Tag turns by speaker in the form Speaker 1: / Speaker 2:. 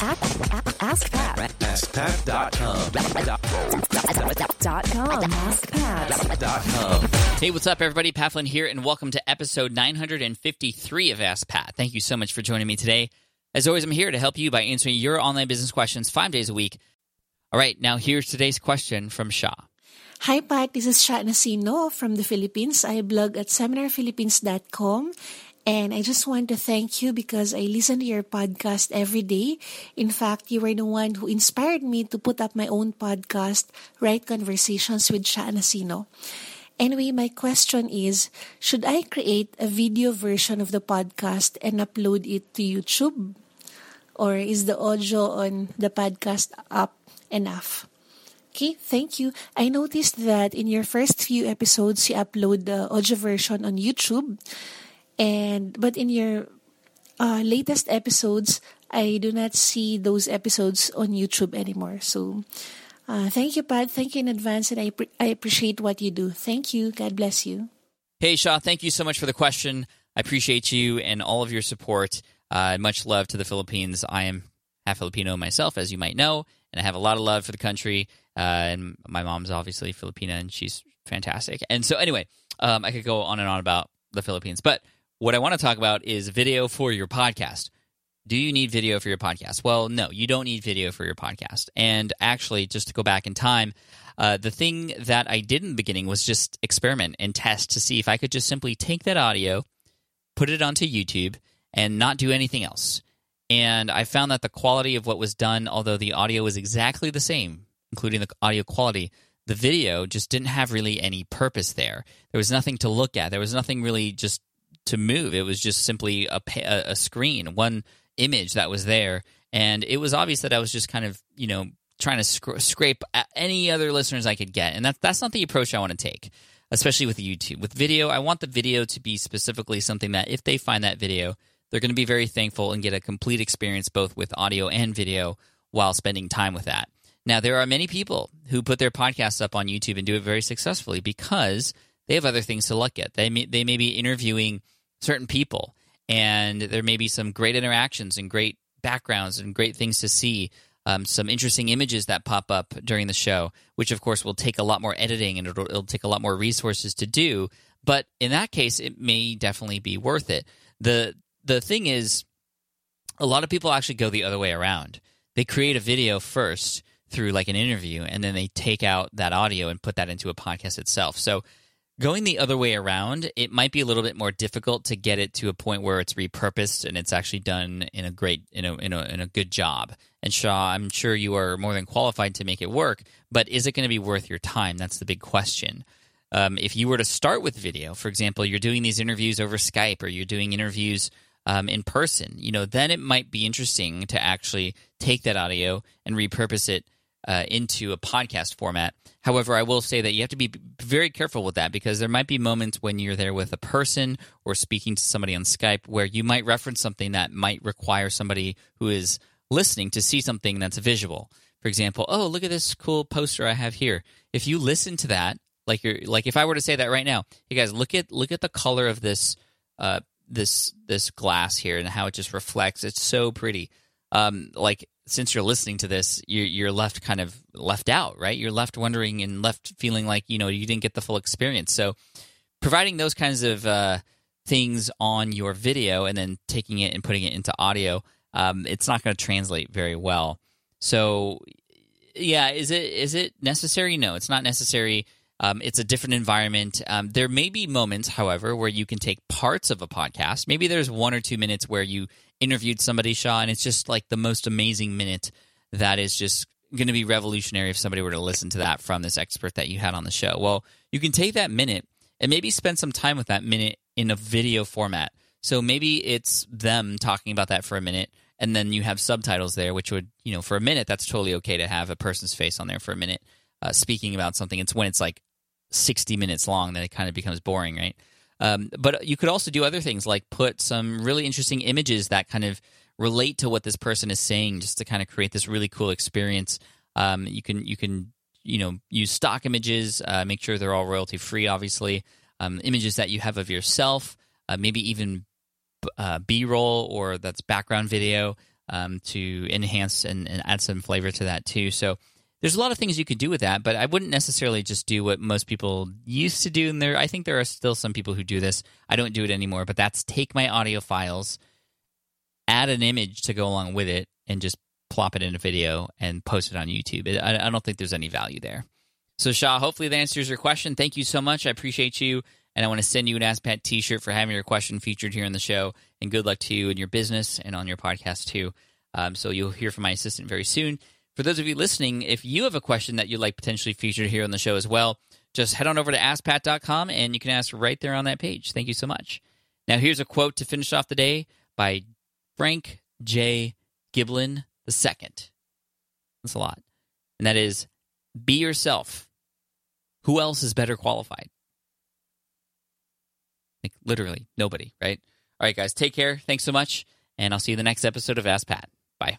Speaker 1: Ask Pat.
Speaker 2: AskPat.com.
Speaker 1: Dot com. AskPat.
Speaker 3: Hey, what's up, everybody? Pat Flynn here, and welcome to episode 953 of Ask Pat. Thank you so much for joining me today. As always, I'm here to help you by answering your online business questions five days a week. All right, now here's today's question from Shah.
Speaker 4: Hi, Pat. This is Sha Nasino from the Philippines. I blog at seminarphilippines.com. And I just want to thank you because I listen to your podcast every day. In fact, you were the one who inspired me to put up my own podcast, Right Conversations with Sha Nasino. Anyway, my question is Should I create a video version of the podcast and upload it to YouTube? Or is the audio on the podcast app enough? Okay, thank you. I noticed that in your first few episodes, you upload the audio version on YouTube, and but in your uh, latest episodes, I do not see those episodes on YouTube anymore. So, uh, thank you, Pat. Thank you in advance, and I pre- I appreciate what you do. Thank you. God bless you.
Speaker 3: Hey, shaw thank you so much for the question. I appreciate you and all of your support. Uh, much love to the Philippines. I am half Filipino myself, as you might know, and I have a lot of love for the country. Uh, and my mom's obviously Filipina, and she's fantastic. And so, anyway, um, I could go on and on about the Philippines, but what I want to talk about is video for your podcast. Do you need video for your podcast? Well, no, you don't need video for your podcast. And actually, just to go back in time, uh, the thing that I did in the beginning was just experiment and test to see if I could just simply take that audio, put it onto YouTube, and not do anything else. And I found that the quality of what was done, although the audio was exactly the same, including the audio quality, the video just didn't have really any purpose there. There was nothing to look at. There was nothing really just to move. It was just simply a, a screen, one image that was there. And it was obvious that I was just kind of, you know, trying to scr- scrape any other listeners I could get. And that's, that's not the approach I want to take, especially with YouTube. With video, I want the video to be specifically something that if they find that video, they're going to be very thankful and get a complete experience both with audio and video while spending time with that. Now, there are many people who put their podcasts up on YouTube and do it very successfully because they have other things to look at. They may, they may be interviewing certain people, and there may be some great interactions and great backgrounds and great things to see. Um, some interesting images that pop up during the show, which of course will take a lot more editing and it'll, it'll take a lot more resources to do. But in that case, it may definitely be worth it. the The thing is, a lot of people actually go the other way around. They create a video first through like an interview, and then they take out that audio and put that into a podcast itself. So going the other way around, it might be a little bit more difficult to get it to a point where it's repurposed and it's actually done in a great, in a in a, in a good job. And Shaw, I'm sure you are more than qualified to make it work, but is it going to be worth your time? That's the big question. Um, if you were to start with video, for example, you're doing these interviews over Skype or you're doing interviews um, in person, you know, then it might be interesting to actually take that audio and repurpose it uh, into a podcast format. However, I will say that you have to be very careful with that because there might be moments when you're there with a person or speaking to somebody on Skype where you might reference something that might require somebody who is listening to see something that's visual. For example, oh, look at this cool poster I have here. If you listen to that, like you're like if I were to say that right now, hey guys, look at look at the color of this uh, this this glass here and how it just reflects. It's so pretty. Um, like since you're listening to this, you're, you're left kind of left out, right? You're left wondering and left feeling like you know you didn't get the full experience. So, providing those kinds of uh, things on your video and then taking it and putting it into audio, um, it's not going to translate very well. So, yeah, is it is it necessary? No, it's not necessary. Um, it's a different environment. Um, there may be moments, however, where you can take parts of a podcast. Maybe there's one or two minutes where you interviewed somebody, Shaw, and it's just like the most amazing minute that is just going to be revolutionary if somebody were to listen to that from this expert that you had on the show. Well, you can take that minute and maybe spend some time with that minute in a video format. So maybe it's them talking about that for a minute, and then you have subtitles there, which would, you know, for a minute, that's totally okay to have a person's face on there for a minute uh, speaking about something. It's when it's like 60 minutes long then it kind of becomes boring, right? Um, but you could also do other things like put some really interesting images that kind of relate to what this person is saying, just to kind of create this really cool experience. Um, you can you can you know use stock images, uh, make sure they're all royalty free, obviously. Um, images that you have of yourself, uh, maybe even uh, B roll or that's background video. um, to enhance and, and add some flavor to that too. So there's a lot of things you could do with that, but I wouldn't necessarily just do what most people used to do. And there, I think there are still some people who do this. I don't do it anymore, but that's take my audio files, add an image to go along with it, and just plop it in a video and post it on YouTube. I, I don't think there's any value there. So, Shaw, hopefully that answers your question. Thank you so much. I appreciate you. And I want to send you an Ask Pat t shirt for having your question featured here on the show. And good luck to you in your business and on your podcast, too. Um, so, you'll hear from my assistant very soon. For those of you listening, if you have a question that you'd like potentially featured here on the show as well, just head on over to askpat.com and you can ask right there on that page. Thank you so much. Now, here's a quote to finish off the day by Frank J. Giblin II. That's a lot. And that is be yourself. Who else is better qualified? Like, literally, nobody, right? All right, guys, take care. Thanks so much. And I'll see you in the next episode of Ask Pat. Bye.